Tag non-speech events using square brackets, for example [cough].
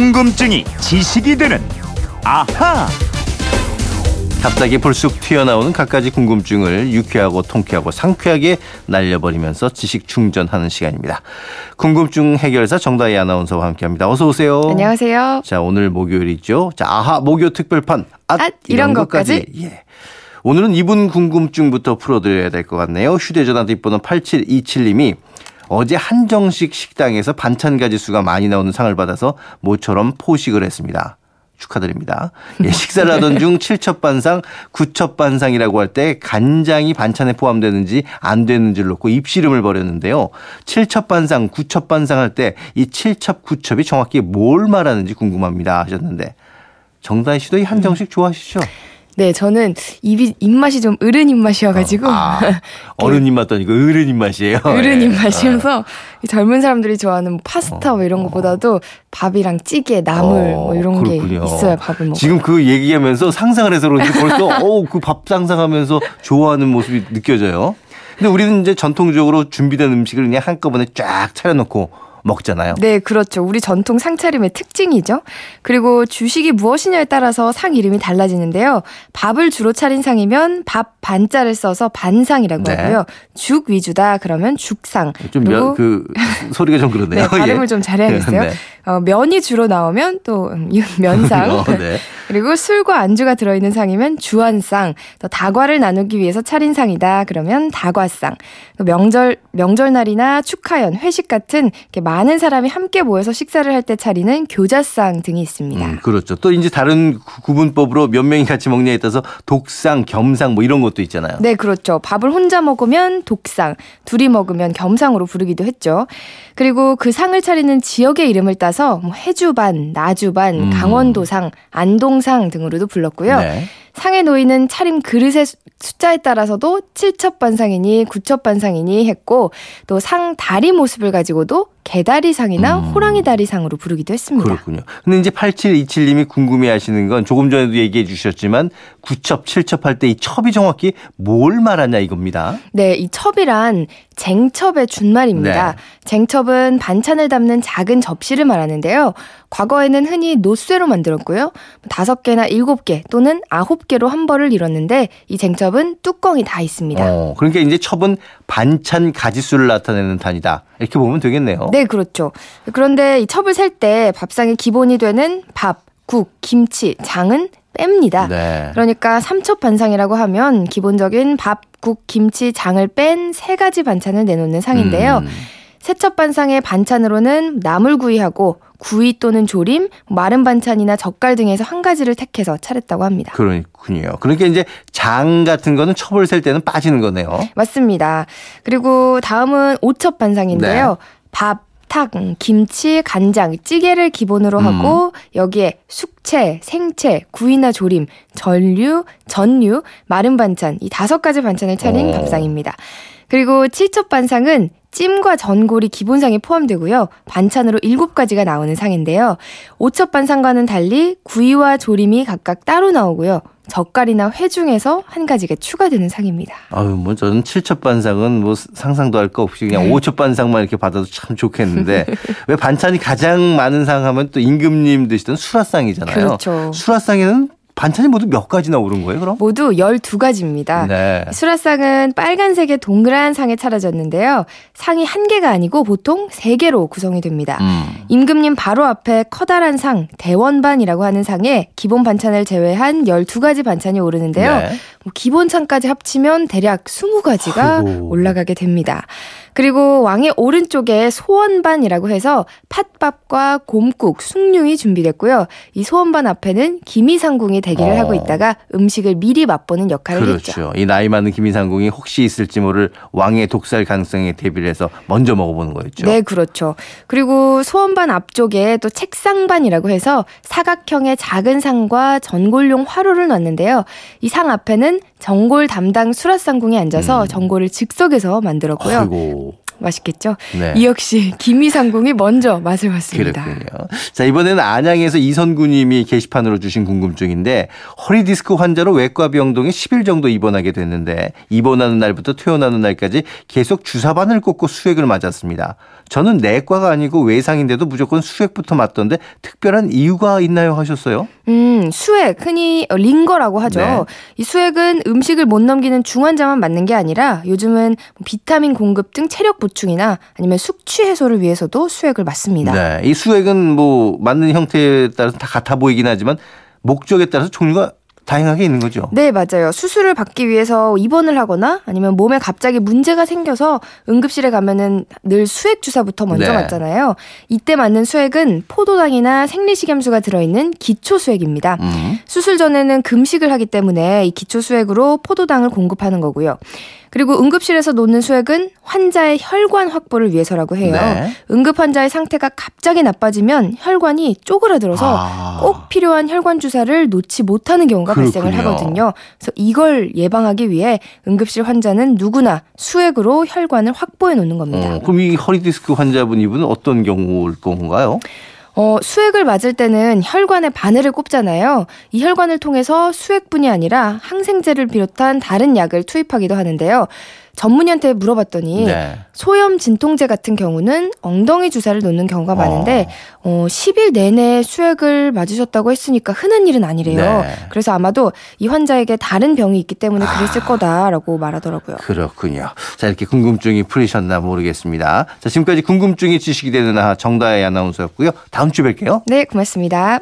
궁금증이 지식이 되는 아하. 갑자기 불쑥 튀어나오는 갖가지 궁금증을 유쾌하고 통쾌하고 상쾌하게 날려버리면서 지식 충전하는 시간입니다. 궁금증 해결사 정다희 아나운서와 함께합니다. 어서 오세요. 안녕하세요. 자 오늘 목요일이죠. 자 아하 목요 특별판 앗, 앗, 이런 것까지. 예. 오늘은 이분 궁금증부터 풀어드려야 될 것 같네요. 휴대전화 뒷번호 8727님이 어제 한정식 식당에서 반찬 가지수가 많이 나오는 상을 받아서 모처럼 포식을 했습니다. 축하드립니다. 예, 식사를 하던 [laughs] 중 7첩반상, 9첩반상이라고 할 때 간장이 반찬에 포함되는지 안 되는지를 놓고 입씨름을 벌였는데요. 7첩반상, 9첩반상 할 때 이 7첩, 9첩이 정확히 뭘 말하는지 궁금합니다 하셨는데 정다희 씨도 이 한정식 좋아하시죠? [laughs] 네, 저는 입이 입맛이 좀 어른 입맛이어가지고 아, [laughs] 어른 입맛도 아니고 어른 입맛이에요. [laughs] 어른 예. 입맛이어서 이 젊은 사람들이 좋아하는 뭐 파스타 뭐 이런 것보다도 밥이랑 찌개, 나물 어, 뭐 이런 그렇군요. 게 있어야 밥을 먹어요. 지금 그 얘기하면서 상상을 해서 그런지 벌써 [laughs] 어그 밥 상상하면서 좋아하는 모습이 느껴져요. 근데 우리는 이제 전통적으로 준비된 음식을 그냥 한꺼번에 쫙 차려놓고 먹잖아요. 네, 그렇죠. 우리 전통 상차림의 특징이죠. 그리고 주식이 무엇이냐에 따라서 상 이름이 달라지는데요. 밥을 주로 차린 상이면 밥 반자를 써서 반상이라고 네. 하고요. 죽 위주다 그러면 죽상. 좀 그리고 면, 그 소리가 좀 그러네요. 네, 발음을 예. 좀 잘해야겠어요. 네. 어, 면이 주로 나오면 또 음, 면상. [laughs] 어, 네. [laughs] 그리고 술과 안주가 들어있는 상이면 주안상. 또 다과를 나누기 위해서 차린 상이다. 그러면 다과상. 또 명절 명절날이나 축하연, 회식 같은 이렇게 많은 사람이 함께 모여서 식사를 할 때 차리는 교자상 등이 있습니다. 음, 그렇죠. 또 이제 다른 구- 구분법으로 몇 명이 같이 먹냐에 따라서 독상, 겸상 뭐 이런 것도 있잖아요. 네, 그렇죠. 밥을 혼자 먹으면 독상, 둘이 먹으면 겸상으로 부르기도 했죠. 그리고 그 상을 차리는 지역의 이름을 따서 뭐 해주반, 나주반, 음. 강원도상, 안동상 등으로도 불렀고요. 네. 상에 놓이는 차림 그릇의 수- 숫자에 따라서도 7첩 반상이니 9첩 반상이니 했고 또 상 다리 모습을 가지고도 개다리상이나 음. 호랑이 다리상으로 부르기도 했습니다. 그렇군요. 근데 이제 8727님이 궁금해 하시는 건 조금 전에도 얘기해 주셨지만 9첩, 7첩 할 때 이 첩이 정확히 뭘 말하냐 이겁니다. 네, 이 첩이란 쟁첩의 준말입니다. 네. 쟁첩은 반찬을 담는 작은 접시를 말하는데요. 과거에는 흔히 노쇠로 만들었고요. 다섯 개나 일곱 개 또는 아홉 개로 한 벌을 이뤘는데 이 쟁첩은 뚜껑이 다 있습니다. 어, 그러니까 이제 첩은 반찬 가지수를 나타내는 단위다. 이렇게 보면 되겠네요. 네, 그렇죠. 그런데 이 첩을 셀 때 밥상의 기본이 되는 밥, 국, 김치, 장은 뺍니다. 네. 그러니까 삼첩 반상이라고 하면 기본적인 밥, 국, 김치, 장을 뺀 세 가지 반찬을 내놓는 상인데요. 음, 세첩 반상의 반찬으로는 나물구이하고 구이 또는 조림, 마른 반찬이나 젓갈 등에서 한 가지를 택해서 차렸다고 합니다. 그렇군요. 그러니까 이제 장 같은 거는 첩을 셀 때는 빠지는 거네요. 맞습니다. 그리고 다음은 오첩 반상인데요. 밥, 탁, 음, 김치, 간장, 찌개를 기본으로 하고 여기에 숙채, 생채, 구이나 조림, 전류, 전류, 마른 반찬 이 다섯 가지 반찬을 차린 어. 밥상입니다. 그리고 칠첩 반상은 찜과 전골이 기본상에 포함되고요. 반찬으로 일곱 가지가 나오는 상인데요. 오첩 반상과는 달리 구이와 조림이 각각 따로 나오고요. 젓갈이나 회 중에서 한 가지가 추가되는 상입니다. 아유, 뭐 저는 칠첩 반상은 뭐 상상도 할 거 없이 그냥 네. 오첩 반상만 이렇게 받아도 참 좋겠는데 왜 반찬이 가장 많은 상 하면 또 임금님 드시던 수라상이잖아요. 그렇죠. 수라상에는 반찬이 모두 몇 가지나 오른 거예요, 그럼? 모두 12가지입니다. 네. 수라상은 빨간색의 동그란 상에 차려졌는데요. 상이 한 개가 아니고 보통 세 개로 구성이 됩니다. 음. 임금님 바로 앞에 커다란 상, 대원반이라고 하는 상에 기본 반찬을 제외한 12가지 반찬이 오르는데요. 네. 뭐 기본 찬까지 합치면 대략 20가지가 아이고. 올라가게 됩니다. 그리고 왕의 오른쪽에 소원반이라고 해서 팥밥과 곰국, 숭늉이 준비됐고요. 이 소원반 앞에는 김이상궁이 대기를 어. 하고 있다가 음식을 미리 맛보는 역할을 했죠. 그렇죠. 이 나이 많은 김이상궁이 혹시 있을지 모를 왕의 독살 가능성에 대비를 해서 먼저 먹어보는 거였죠. 네, 그렇죠. 그리고 소원반 앞쪽에 또 책상반이라고 해서 사각형의 작은 상과 전골용 화로를 놨는데요. 이 상 앞에는 전골 담당 수라상궁이 앉아서 전골을 즉석에서 만들었고요. 음. 아이고. 맛있겠죠. 네. 이 역시 김이상궁이 먼저 맛을 봤습니다. 그렇군요. 자, 이번에는 안양에서 이선구 님이 게시판으로 주신 궁금증인데 허리 디스크 환자로 외과 병동에 10일 정도 입원하게 됐는데 입원하는 날부터 퇴원하는 날까지 계속 주사바늘 꽂고 수액을 맞았습니다. 저는 내과가 아니고 외상인데도 무조건 수액부터 맞던데 특별한 이유가 있나요 하셨어요? 음, 수액, 흔히 링거라고 하죠. 네. 이 수액은 음식을 못 넘기는 중환자만 맞는 게 아니라 요즘은 비타민 공급 등 체력 보충이나 아니면 숙취 해소를 위해서도 수액을 맞습니다. 네. 이 수액은 뭐 맞는 형태에 따라서 다 같아 보이긴 하지만 목적에 따라서 종류가 다양하게 있는 거죠. 네, 맞아요. 수술을 받기 위해서 입원을 하거나 아니면 몸에 갑자기 문제가 생겨서 응급실에 가면은 늘 수액 주사부터 먼저 네. 맞잖아요. 이때 맞는 수액은 포도당이나 생리식염수가 들어있는 기초 수액입니다. 음. 수술 전에는 금식을 하기 때문에 이 기초 수액으로 포도당을 공급하는 거고요. 그리고 응급실에서 놓는 수액은 환자의 혈관 확보를 위해서라고 해요. 네. 응급 환자의 상태가 갑자기 나빠지면 혈관이 쪼그라들어서 아. 꼭 필요한 혈관 주사를 놓지 못하는 경우가 발생을 그렇군요. 하거든요. 그래서 이걸 예방하기 위해 응급실 환자는 누구나 수액으로 혈관을 확보해 놓는 겁니다. 어, 그럼 이 허리 디스크 환자분 이분은 어떤 경우일 건가요? 어, 수액을 맞을 때는 혈관에 바늘을 꼽잖아요. 이 혈관을 통해서 수액뿐이 아니라 항생제를 비롯한 다른 약을 투입하기도 하는데요. 전문의한테 물어봤더니 네. 소염 진통제 같은 경우는 엉덩이 주사를 놓는 경우가 많은데 어, 10일 내내 수액을 맞으셨다고 했으니까 흔한 일은 아니래요. 네. 그래서 아마도 이 환자에게 다른 병이 있기 때문에 그랬을 거다라고 말하더라고요. 그렇군요. 자, 이렇게 궁금증이 풀리셨나 모르겠습니다. 자, 지금까지 궁금증이 지식이 되는 아 정다혜 아나운서였고요. 다음 주에 뵐게요. 네, 고맙습니다.